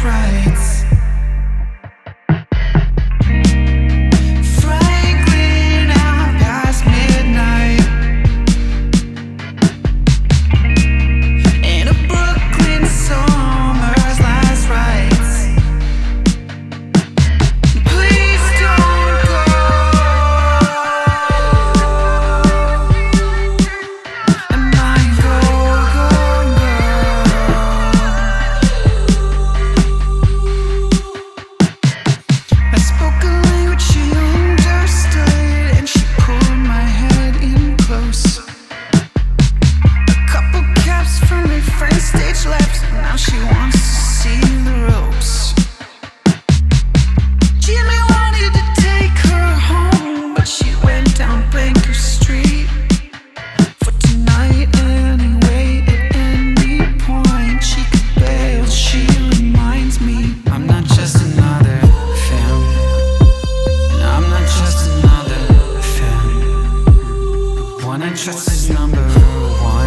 And trust is number one.